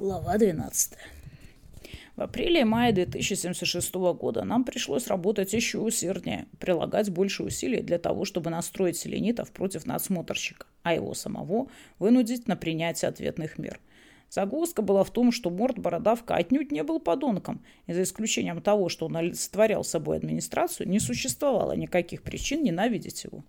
Глава 12. В апреле и мае 2076 года нам пришлось работать еще усерднее, прилагать больше усилий для того, чтобы настроить селенитов против надсмотрщика, а его самого вынудить на принятие ответных мер. Загвоздка была в том, что Морд Бородавка отнюдь не был подонком, и за исключением того, что он олицетворял собой администрацию, не существовало никаких причин ненавидеть его.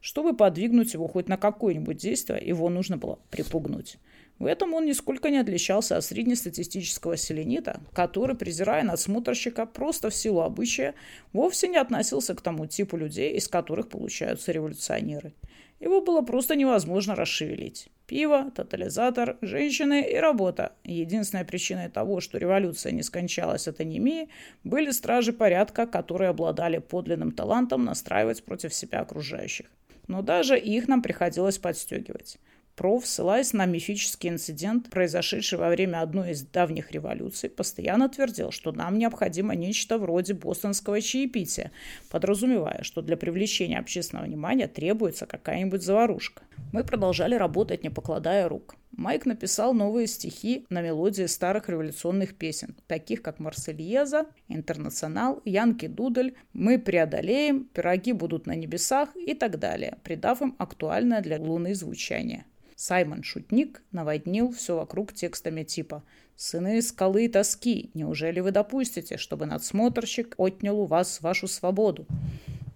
Чтобы подвигнуть его хоть на какое-нибудь действие, его нужно было припугнуть. В этом он нисколько не отличался от среднестатистического селенита, который, презирая надсмотрщика просто в силу обычая, вовсе не относился к тому типу людей, из которых получаются революционеры. Его было просто невозможно расшевелить. Пиво, тотализатор, женщины и работа. Единственной причиной того, что революция не скончалась от анемии, были стражи порядка, которые обладали подлинным талантом настраивать против себя окружающих. Но даже их нам приходилось подстегивать. Проф, ссылаясь на мифический инцидент, произошедший во время одной из давних революций, постоянно твердил, что нам необходимо нечто вроде бостонского чаепития, подразумевая, что для привлечения общественного внимания требуется какая-нибудь заварушка. Мы продолжали работать, не покладая рук. Майк написал новые стихи на мелодии старых революционных песен, таких как «Марсельеза», «Интернационал», «Янки Дудель», «Мы преодолеем», «Пироги будут на небесах» и так далее, придав им актуальное для Луны звучание. Саймон Шутник наводнил все вокруг текстами типа «Сыны скалы тоски, неужели вы допустите, чтобы надсмотрщик отнял у вас вашу свободу?»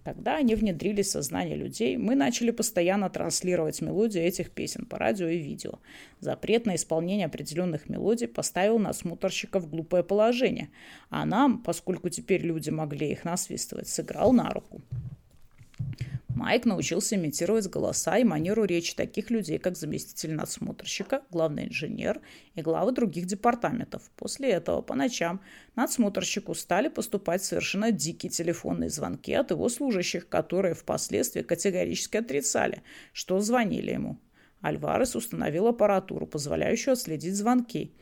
Когда они внедрились в сознание людей, мы начали постоянно транслировать мелодии этих песен по радио и видео. Запрет на исполнение определенных мелодий поставил насмотрщиков в глупое положение, а нам, поскольку теперь люди могли их насвистывать, сыграл на руку. Майк научился имитировать голоса и манеру речи таких людей, как заместитель надсмотрщика, главный инженер и главы других департаментов. После этого по ночам надсмотрщику стали поступать совершенно дикие телефонные звонки от его служащих, которые впоследствии категорически отрицали, что звонили ему. Альварес установил аппаратуру, позволяющую отследить звонки.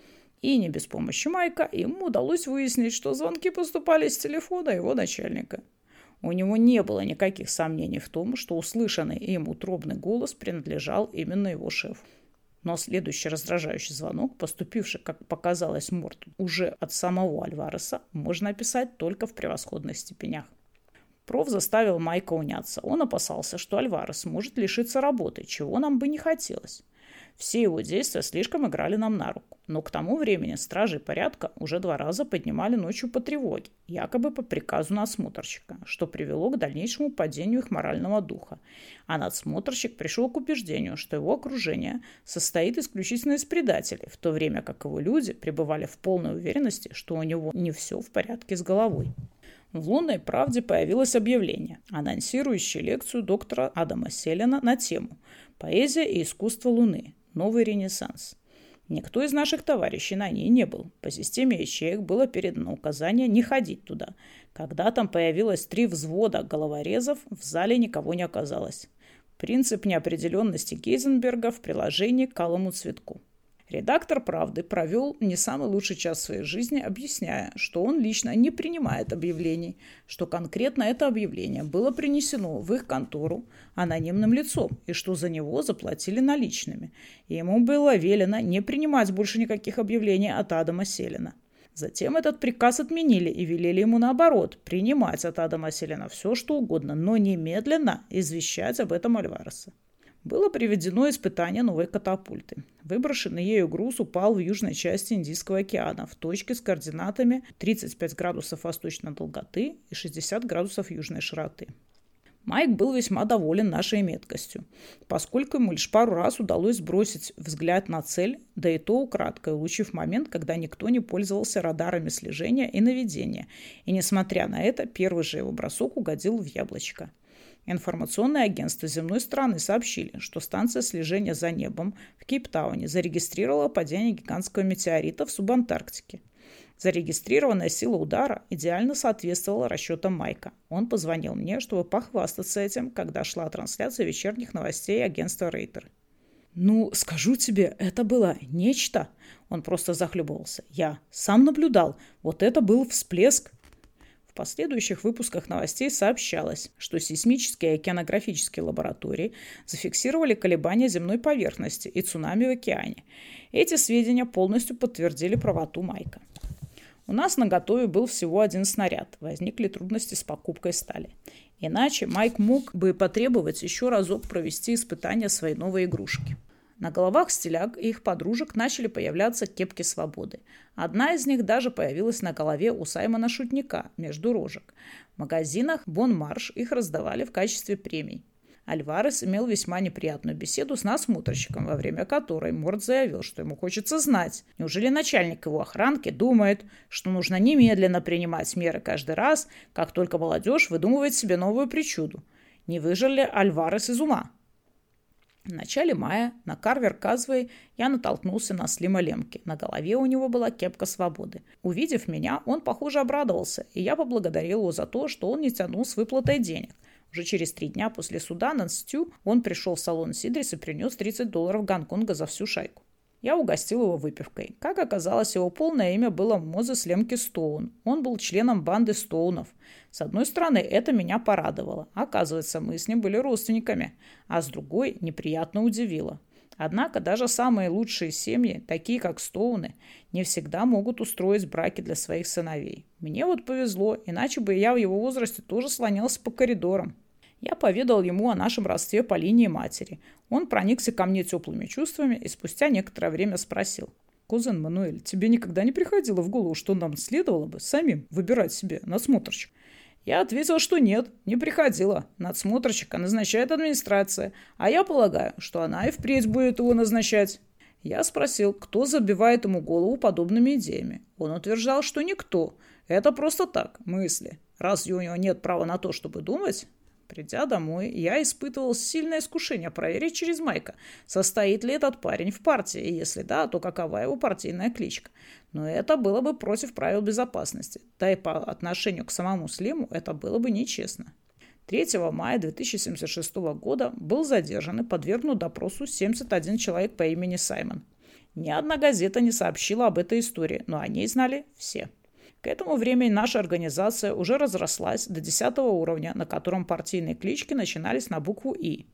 И не без помощи Майка ему удалось выяснить, что звонки поступали с телефона его начальника. У него не было никаких сомнений в том, что услышанный им утробный голос принадлежал именно его шефу. Но следующий раздражающий звонок, поступивший, как показалось Морту, уже от самого Альвареса, можно описать только в превосходных степенях. Проф заставил Майка уняться. Он опасался, что Альварес может лишиться работы, чего нам бы не хотелось. Все его действия слишком играли нам на руку. Но к тому времени стражи порядка уже два раза поднимали ночью по тревоге, якобы по приказу надсмотрщика, что привело к дальнейшему падению их морального духа. А надсмотрщик пришел к убеждению, что его окружение состоит исключительно из предателей, в то время как его люди пребывали в полной уверенности, что у него не все в порядке с головой. В «Лунной правде» появилось объявление, анонсирующее лекцию доктора Адама Селина на тему «Поэзия и искусство Луны. Новый ренессанс». Никто из наших товарищей на ней не был. По системе ячеек было передано указание не ходить туда. Когда там появилось три взвода головорезов, в зале никого не оказалось. Принцип неопределенности Гейзенберга в приложении к алому цветку. Редактор «Правды» провел не самый лучший час своей жизни, объясняя, что он лично не принимает объявлений, что конкретно это объявление было принесено в их контору анонимным лицом и что за него заплатили наличными. И ему было велено не принимать больше никаких объявлений от Адама Селина. Затем этот приказ отменили и велели ему наоборот принимать от Адама Селина все, что угодно, но немедленно извещать об этом Альвареса было приведено испытание новой катапульты. Выброшенный ею груз упал в южной части Индийского океана в точке с координатами 35 градусов восточной долготы и 60 градусов южной широты. Майк был весьма доволен нашей меткостью, поскольку ему лишь пару раз удалось сбросить взгляд на цель, да и то украдкой, улучив момент, когда никто не пользовался радарами слежения и наведения, и, несмотря на это, первый же его бросок угодил в яблочко. Информационное агентство земной страны сообщили, что станция слежения за небом в Кейптауне зарегистрировала падение гигантского метеорита в субантарктике. Зарегистрированная сила удара идеально соответствовала расчетам Майка. Он позвонил мне, чтобы похвастаться этим, когда шла трансляция вечерних новостей агентства Рейтер. «Ну, скажу тебе, это было нечто!» Он просто захлебывался. «Я сам наблюдал. Вот это был всплеск В последующих выпусках новостей сообщалось, что сейсмические и океанографические лаборатории зафиксировали колебания земной поверхности и цунами в океане. Эти сведения полностью подтвердили правоту Майка. У нас на готове был всего один снаряд. Возникли трудности с покупкой стали. Иначе Майк мог бы потребовать еще разок провести испытания своей новой игрушки. На головах стиляг и их подружек начали появляться кепки свободы. Одна из них даже появилась на голове у Саймона Шутника между рожек. В магазинах Бон Марш их раздавали в качестве премий. Альварес имел весьма неприятную беседу с насмотрщиком, во время которой Морд заявил, что ему хочется знать, неужели начальник его охранки думает, что нужно немедленно принимать меры каждый раз, как только молодежь выдумывает себе новую причуду. Не выжил ли Альварес из ума? В начале мая на Карвер Казвей я натолкнулся на Слима Лемки. На голове у него была кепка свободы. Увидев меня, он, похоже, обрадовался, и я поблагодарил его за то, что он не тянул с выплатой денег. Уже через три дня после суда на Стю он пришел в салон Сидрис и принес 30 долларов Гонконга за всю шайку. Я угостил его выпивкой. Как оказалось, его полное имя было Мозес Лемки Стоун. Он был членом банды Стоунов. С одной стороны, это меня порадовало. Оказывается, мы с ним были родственниками. А с другой, неприятно удивило. Однако даже самые лучшие семьи, такие как Стоуны, не всегда могут устроить браки для своих сыновей. Мне вот повезло, иначе бы я в его возрасте тоже слонялся по коридорам. Я поведал ему о нашем родстве по линии матери. Он проникся ко мне теплыми чувствами и спустя некоторое время спросил. «Кузен Мануэль, тебе никогда не приходило в голову, что нам следовало бы самим выбирать себе надсмотрщик?» Я ответил, что нет, не приходило. Надсмотрщика назначает администрация, а я полагаю, что она и впредь будет его назначать. Я спросил, кто забивает ему голову подобными идеями. Он утверждал, что никто. Это просто так, мысли. Раз у него нет права на то, чтобы думать, Придя домой, я испытывал сильное искушение проверить через Майка, состоит ли этот парень в партии, и если да, то какова его партийная кличка. Но это было бы против правил безопасности, да и по отношению к самому Слиму это было бы нечестно. 3 мая 2076 года был задержан и подвергнут допросу 71 человек по имени Саймон. Ни одна газета не сообщила об этой истории, но о ней знали все. К этому времени наша организация уже разрослась до 10 уровня, на котором партийные клички начинались на букву «И».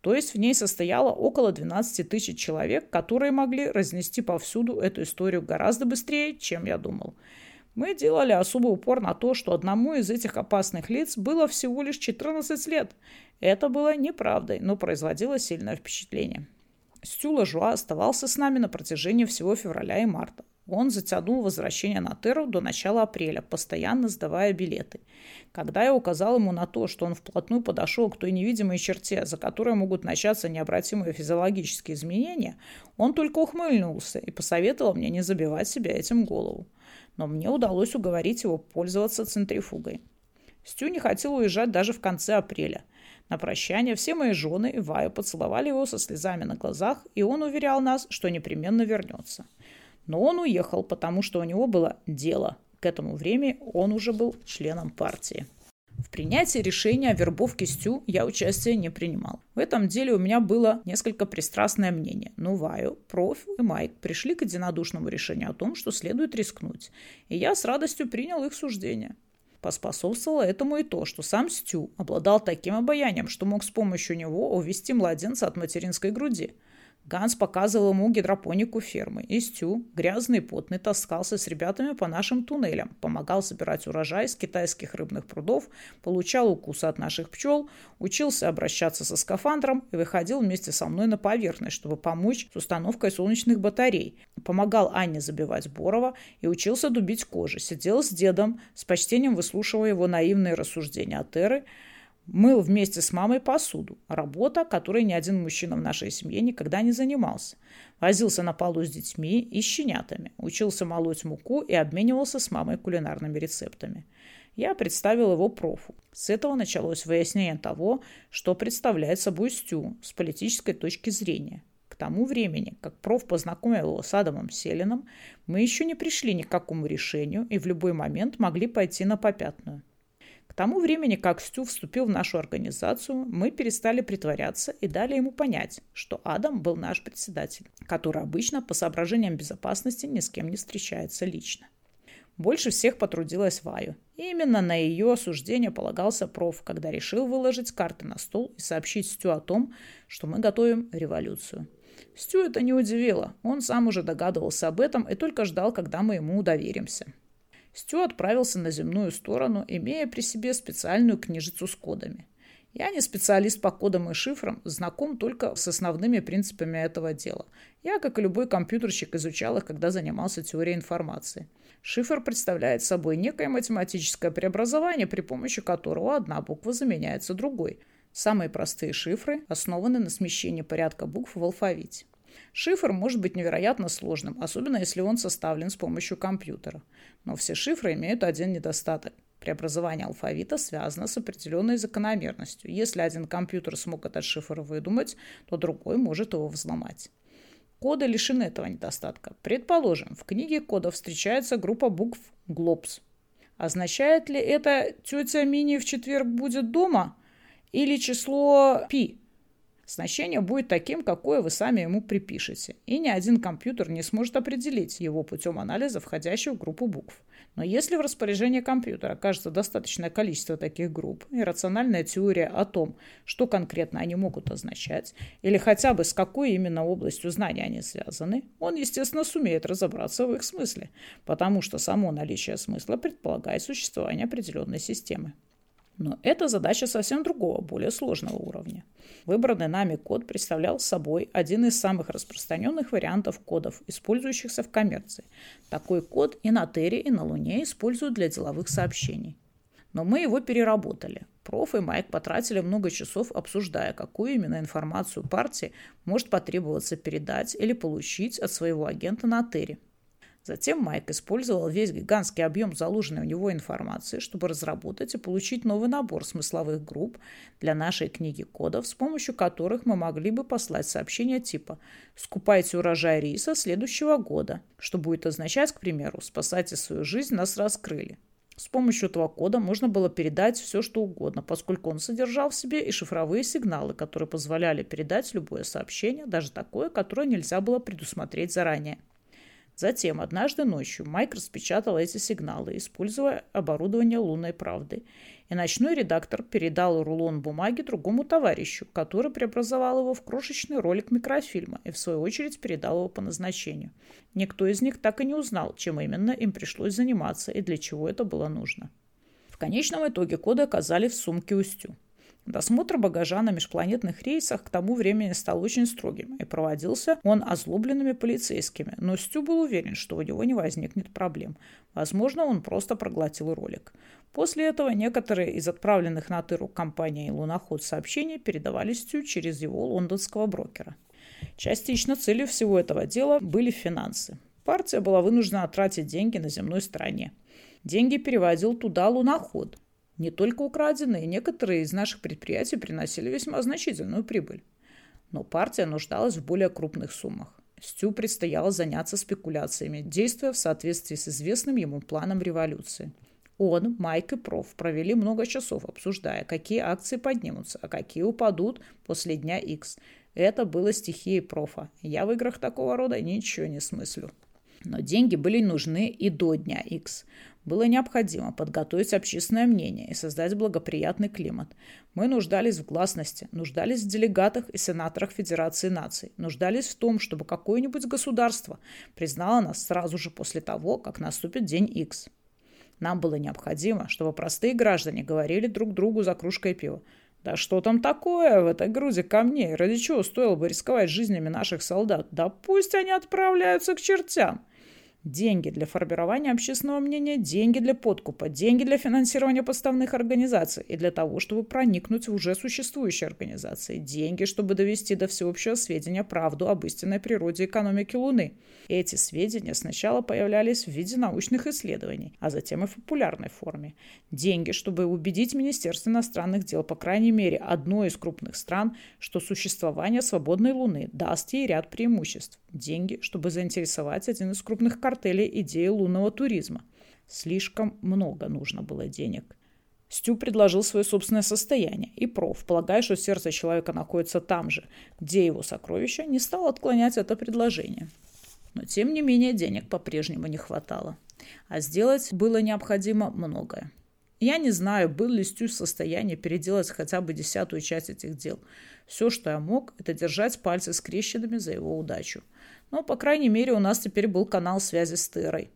То есть в ней состояло около 12 тысяч человек, которые могли разнести повсюду эту историю гораздо быстрее, чем я думал. Мы делали особый упор на то, что одному из этих опасных лиц было всего лишь 14 лет. Это было неправдой, но производило сильное впечатление. Стюла Жуа оставался с нами на протяжении всего февраля и марта. Он затянул возвращение на Терру до начала апреля, постоянно сдавая билеты. Когда я указал ему на то, что он вплотную подошел к той невидимой черте, за которой могут начаться необратимые физиологические изменения, он только ухмыльнулся и посоветовал мне не забивать себя этим голову. Но мне удалось уговорить его пользоваться центрифугой. Стю не хотел уезжать даже в конце апреля. На прощание все мои жены и Ваю поцеловали его со слезами на глазах, и он уверял нас, что непременно вернется. Но он уехал, потому что у него было дело. К этому времени он уже был членом партии. В принятии решения о вербовке Стю я участия не принимал. В этом деле у меня было несколько пристрастное мнение. Но Ваю, Проф и Майк пришли к единодушному решению о том, что следует рискнуть. И я с радостью принял их суждение. Поспособствовало этому и то, что сам Стю обладал таким обаянием, что мог с помощью него увести младенца от материнской груди – Ганс показывал ему гидропонику фермы. И Стю, грязный и потный, таскался с ребятами по нашим туннелям, помогал собирать урожай из китайских рыбных прудов, получал укусы от наших пчел, учился обращаться со скафандром и выходил вместе со мной на поверхность, чтобы помочь с установкой солнечных батарей. Помогал Анне забивать Борова и учился дубить кожи. Сидел с дедом, с почтением выслушивая его наивные рассуждения от Эры, Мыл вместе с мамой посуду. Работа, которой ни один мужчина в нашей семье никогда не занимался. Возился на полу с детьми и щенятами. Учился молоть муку и обменивался с мамой кулинарными рецептами. Я представил его профу. С этого началось выяснение того, что представляет собой Стю с политической точки зрения. К тому времени, как проф познакомил его с Адамом Селином, мы еще не пришли ни к какому решению и в любой момент могли пойти на попятную. Тому времени, как Стю вступил в нашу организацию, мы перестали притворяться и дали ему понять, что Адам был наш председатель, который обычно по соображениям безопасности ни с кем не встречается лично. Больше всех потрудилась Ваю. Именно на ее осуждение полагался проф, когда решил выложить карты на стол и сообщить Стю о том, что мы готовим революцию. Стю это не удивило. Он сам уже догадывался об этом и только ждал, когда мы ему доверимся. Стю отправился на земную сторону, имея при себе специальную книжицу с кодами. Я не специалист по кодам и шифрам, знаком только с основными принципами этого дела. Я, как и любой компьютерщик, изучал их, когда занимался теорией информации. Шифр представляет собой некое математическое преобразование, при помощи которого одна буква заменяется другой. Самые простые шифры основаны на смещении порядка букв в алфавите. Шифр может быть невероятно сложным, особенно если он составлен с помощью компьютера. Но все шифры имеют один недостаток. Преобразование алфавита связано с определенной закономерностью. Если один компьютер смог этот шифр выдумать, то другой может его взломать. Коды лишены этого недостатка. Предположим, в книге кодов встречается группа букв «Глобс». Означает ли это «тетя Мини в четверг будет дома» или число «пи»? Значение будет таким, какое вы сами ему припишете, и ни один компьютер не сможет определить его путем анализа входящих в группу букв. Но если в распоряжении компьютера окажется достаточное количество таких групп, и рациональная теория о том, что конкретно они могут означать, или хотя бы с какой именно областью знания они связаны, он, естественно, сумеет разобраться в их смысле, потому что само наличие смысла предполагает существование определенной системы. Но это задача совсем другого, более сложного уровня. Выбранный нами код представлял собой один из самых распространенных вариантов кодов, использующихся в коммерции. Такой код и на Терре, и на Луне используют для деловых сообщений. Но мы его переработали. Проф и Майк потратили много часов, обсуждая, какую именно информацию партии может потребоваться передать или получить от своего агента на Терре. Затем Майк использовал весь гигантский объем заложенной у него информации, чтобы разработать и получить новый набор смысловых групп для нашей книги кодов, с помощью которых мы могли бы послать сообщения типа «Скупайте урожай риса следующего года», что будет означать, к примеру, «Спасайте свою жизнь, нас раскрыли». С помощью этого кода можно было передать все, что угодно, поскольку он содержал в себе и шифровые сигналы, которые позволяли передать любое сообщение, даже такое, которое нельзя было предусмотреть заранее. Затем, однажды ночью, Майк распечатал эти сигналы, используя оборудование лунной правды. И ночной редактор передал рулон бумаги другому товарищу, который преобразовал его в крошечный ролик микрофильма и, в свою очередь, передал его по назначению. Никто из них так и не узнал, чем именно им пришлось заниматься и для чего это было нужно. В конечном итоге коды оказались в сумке Устю. Досмотр багажа на межпланетных рейсах к тому времени стал очень строгим, и проводился он озлобленными полицейскими, но Стю был уверен, что у него не возникнет проблем. Возможно, он просто проглотил ролик. После этого некоторые из отправленных на тыру компанией «Луноход» сообщений передавали Стю через его лондонского брокера. Частично целью всего этого дела были финансы. Партия была вынуждена тратить деньги на земной стороне. Деньги переводил туда луноход. Не только украденные, некоторые из наших предприятий приносили весьма значительную прибыль. Но партия нуждалась в более крупных суммах. Стю предстояло заняться спекуляциями, действуя в соответствии с известным ему планом революции. Он, Майк и Проф провели много часов, обсуждая, какие акции поднимутся, а какие упадут после дня X. Это было стихией Профа. Я в играх такого рода ничего не смыслю. Но деньги были нужны и до дня X. Было необходимо подготовить общественное мнение и создать благоприятный климат. Мы нуждались в гласности, нуждались в делегатах и сенаторах Федерации наций, нуждались в том, чтобы какое-нибудь государство признало нас сразу же после того, как наступит день X. Нам было необходимо, чтобы простые граждане говорили друг другу за кружкой пива. Да что там такое в этой груди камней? Ради чего стоило бы рисковать жизнями наших солдат? Да пусть они отправляются к чертям. Деньги для формирования общественного мнения, деньги для подкупа, деньги для финансирования подставных организаций и для того, чтобы проникнуть в уже существующие организации, деньги, чтобы довести до всеобщего сведения правду об истинной природе экономики Луны. Эти сведения сначала появлялись в виде научных исследований, а затем и в популярной форме. Деньги, чтобы убедить Министерство иностранных дел, по крайней мере, одной из крупных стран, что существование свободной Луны даст ей ряд преимуществ. Деньги, чтобы заинтересовать один из крупных картелей идеей лунного туризма. Слишком много нужно было денег. Стю предложил свое собственное состояние, и проф, полагая, что сердце человека находится там же, где его сокровища, не стал отклонять это предложение. Но, тем не менее, денег по-прежнему не хватало. А сделать было необходимо многое. Я не знаю, был ли Стю в состоянии переделать хотя бы десятую часть этих дел. Все, что я мог, это держать пальцы скрещенными за его удачу. Но, по крайней мере, у нас теперь был канал связи с Терой.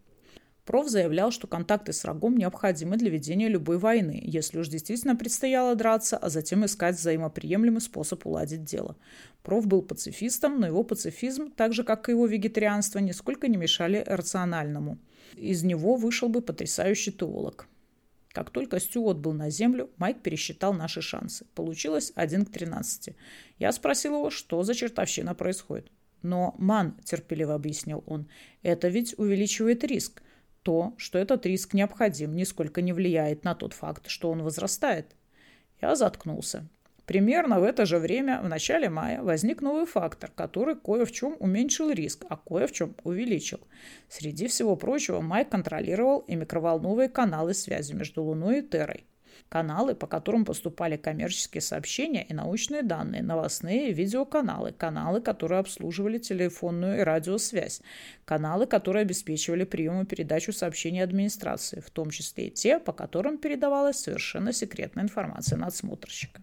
Проф заявлял, что контакты с врагом необходимы для ведения любой войны, если уж действительно предстояло драться, а затем искать взаимоприемлемый способ уладить дело. Проф был пацифистом, но его пацифизм, так же как и его вегетарианство, нисколько не мешали рациональному. Из него вышел бы потрясающий теолог. Как только Стюарт был на землю, Майк пересчитал наши шансы. Получилось 1 к 13. Я спросил его, что за чертовщина происходит. «Но, ман», – терпеливо объяснил он, – «это ведь увеличивает риск. То, что этот риск необходим, нисколько не влияет на тот факт, что он возрастает». Я заткнулся. Примерно в это же время, в начале мая, возник новый фактор, который кое в чем уменьшил риск, а кое в чем увеличил. Среди всего прочего, Майк контролировал и микроволновые каналы связи между Луной и Террой. Каналы, по которым поступали коммерческие сообщения и научные данные, новостные и видеоканалы, каналы, которые обслуживали телефонную и радиосвязь, каналы, которые обеспечивали прием и передачу сообщений администрации, в том числе и те, по которым передавалась совершенно секретная информация надсмотрщика.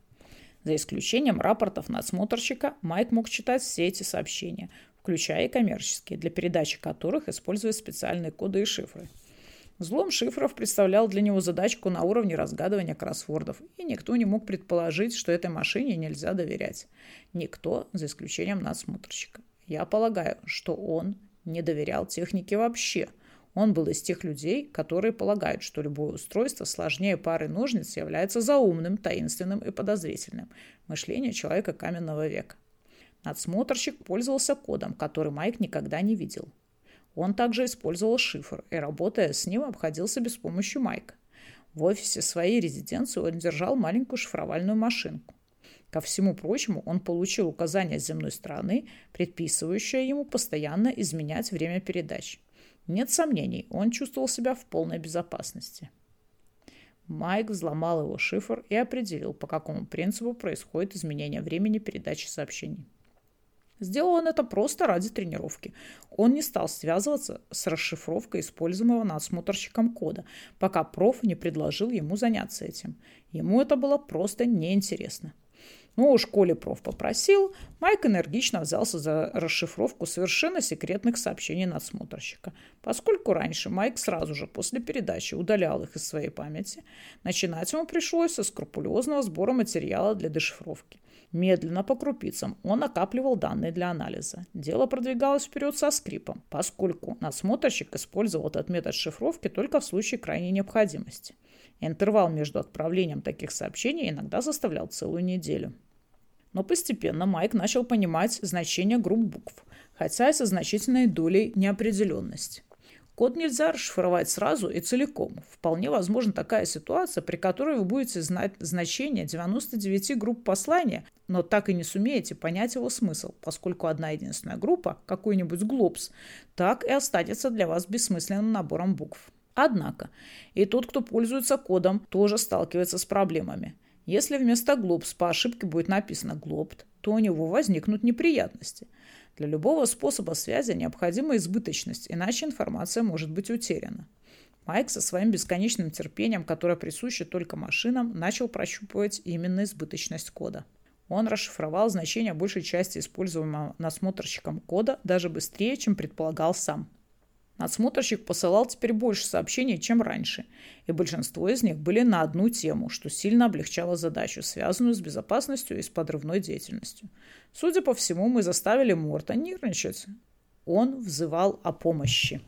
За исключением рапортов надсмотрщика, Майк мог читать все эти сообщения, включая и коммерческие, для передачи которых используя специальные коды и шифры. Взлом шифров представлял для него задачку на уровне разгадывания кроссвордов, и никто не мог предположить, что этой машине нельзя доверять. Никто, за исключением надсмотрщика. Я полагаю, что он не доверял технике вообще – он был из тех людей, которые полагают, что любое устройство сложнее пары ножниц является заумным, таинственным и подозрительным. Мышление человека каменного века. Надсмотрщик пользовался кодом, который Майк никогда не видел. Он также использовал шифр и, работая с ним, обходился без помощи Майка. В офисе своей резиденции он держал маленькую шифровальную машинку. Ко всему прочему, он получил указание земной стороны, предписывающее ему постоянно изменять время передач. Нет сомнений, он чувствовал себя в полной безопасности. Майк взломал его шифр и определил, по какому принципу происходит изменение времени передачи сообщений. Сделал он это просто ради тренировки. Он не стал связываться с расшифровкой используемого надсмотрщиком кода, пока проф не предложил ему заняться этим. Ему это было просто неинтересно. Но уж коли проф попросил, Майк энергично взялся за расшифровку совершенно секретных сообщений надсмотрщика. Поскольку раньше Майк сразу же после передачи удалял их из своей памяти, начинать ему пришлось со скрупулезного сбора материала для дешифровки. Медленно по крупицам он накапливал данные для анализа. Дело продвигалось вперед со скрипом, поскольку надсмотрщик использовал этот метод шифровки только в случае крайней необходимости. Интервал между отправлением таких сообщений иногда составлял целую неделю. Но постепенно Майк начал понимать значение групп букв, хотя и со значительной долей неопределенности. Код нельзя расшифровать сразу и целиком. Вполне возможна такая ситуация, при которой вы будете знать значение 99 групп послания, но так и не сумеете понять его смысл, поскольку одна единственная группа, какой-нибудь глобс, так и останется для вас бессмысленным набором букв. Однако, и тот, кто пользуется кодом, тоже сталкивается с проблемами – если вместо «глобс» по ошибке будет написано «глобт», то у него возникнут неприятности. Для любого способа связи необходима избыточность, иначе информация может быть утеряна. Майк со своим бесконечным терпением, которое присуще только машинам, начал прощупывать именно избыточность кода. Он расшифровал значение большей части используемого насмотрщиком кода даже быстрее, чем предполагал сам. Надсмотрщик посылал теперь больше сообщений, чем раньше, и большинство из них были на одну тему, что сильно облегчало задачу, связанную с безопасностью и с подрывной деятельностью. Судя по всему, мы заставили Морта нервничать. Он взывал о помощи.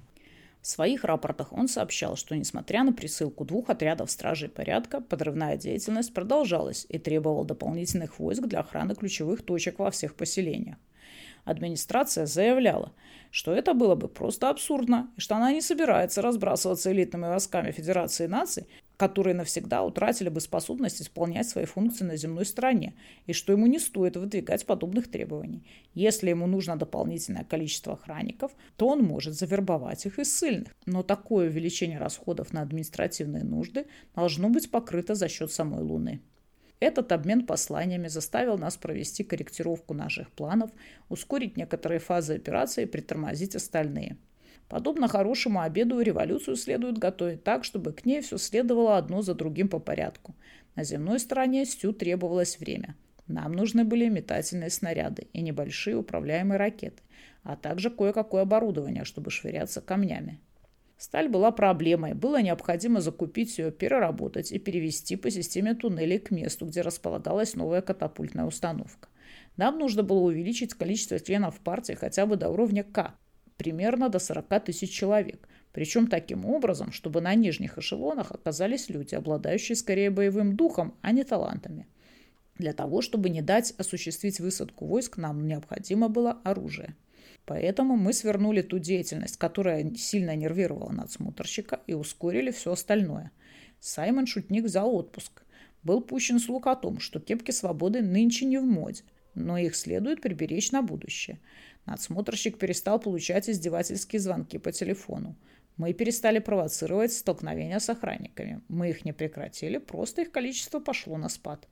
В своих рапортах он сообщал, что, несмотря на присылку двух отрядов стражей порядка, подрывная деятельность продолжалась и требовал дополнительных войск для охраны ключевых точек во всех поселениях. Администрация заявляла, что это было бы просто абсурдно, и что она не собирается разбрасываться элитными войсками Федерации наций, которые навсегда утратили бы способность исполнять свои функции на земной стороне, и что ему не стоит выдвигать подобных требований. Если ему нужно дополнительное количество охранников, то он может завербовать их из сильных. Но такое увеличение расходов на административные нужды должно быть покрыто за счет самой Луны. Этот обмен посланиями заставил нас провести корректировку наших планов, ускорить некоторые фазы операции и притормозить остальные. Подобно хорошему обеду, революцию следует готовить так, чтобы к ней все следовало одно за другим по порядку. На земной стороне Стю требовалось время. Нам нужны были метательные снаряды и небольшие управляемые ракеты, а также кое-какое оборудование, чтобы швыряться камнями. Сталь была проблемой, было необходимо закупить ее, переработать и перевести по системе туннелей к месту, где располагалась новая катапультная установка. Нам нужно было увеличить количество членов партии хотя бы до уровня К, примерно до 40 тысяч человек, причем таким образом, чтобы на нижних эшелонах оказались люди, обладающие скорее боевым духом, а не талантами. Для того, чтобы не дать осуществить высадку войск, нам необходимо было оружие. Поэтому мы свернули ту деятельность, которая сильно нервировала надсмотрщика, и ускорили все остальное. Саймон Шутник взял отпуск. Был пущен слух о том, что кепки свободы нынче не в моде, но их следует приберечь на будущее. Надсмотрщик перестал получать издевательские звонки по телефону. Мы перестали провоцировать столкновения с охранниками. Мы их не прекратили, просто их количество пошло на спад.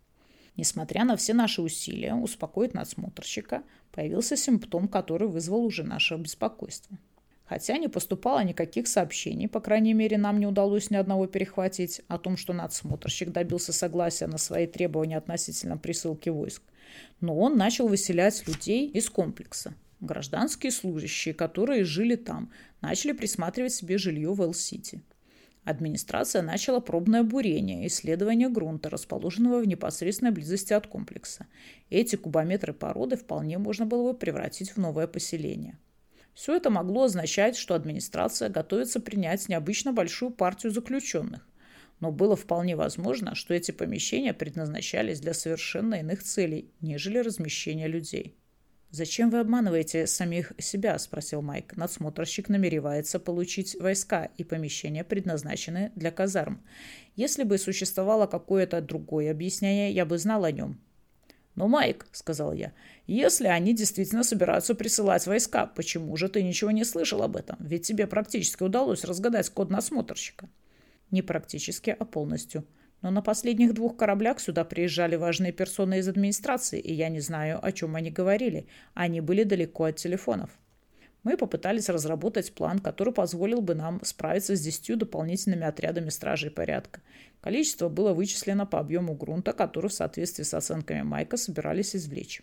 Несмотря на все наши усилия успокоить надсмотрщика, появился симптом, который вызвал уже наше беспокойство. Хотя не поступало никаких сообщений, по крайней мере, нам не удалось ни одного перехватить, о том, что надсмотрщик добился согласия на свои требования относительно присылки войск. Но он начал выселять людей из комплекса. Гражданские служащие, которые жили там, начали присматривать себе жилье в Эл-Сити. Администрация начала пробное бурение, исследование грунта, расположенного в непосредственной близости от комплекса. Эти кубометры породы вполне можно было бы превратить в новое поселение. Все это могло означать, что администрация готовится принять необычно большую партию заключенных. Но было вполне возможно, что эти помещения предназначались для совершенно иных целей, нежели размещение людей. «Зачем вы обманываете самих себя?» – спросил Майк. Надсмотрщик намеревается получить войска и помещения, предназначенные для казарм. Если бы существовало какое-то другое объяснение, я бы знал о нем. «Но, Майк», – сказал я, – «если они действительно собираются присылать войска, почему же ты ничего не слышал об этом? Ведь тебе практически удалось разгадать код надсмотрщика». «Не практически, а полностью», но на последних двух кораблях сюда приезжали важные персоны из администрации, и я не знаю, о чем они говорили. Они были далеко от телефонов. Мы попытались разработать план, который позволил бы нам справиться с десятью дополнительными отрядами стражей порядка. Количество было вычислено по объему грунта, который в соответствии с оценками Майка собирались извлечь.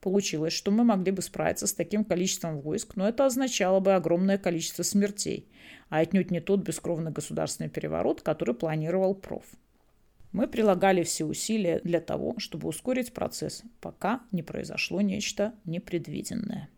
Получилось, что мы могли бы справиться с таким количеством войск, но это означало бы огромное количество смертей, а отнюдь не тот бескровный государственный переворот, который планировал проф. Мы прилагали все усилия для того, чтобы ускорить процесс, пока не произошло нечто непредвиденное.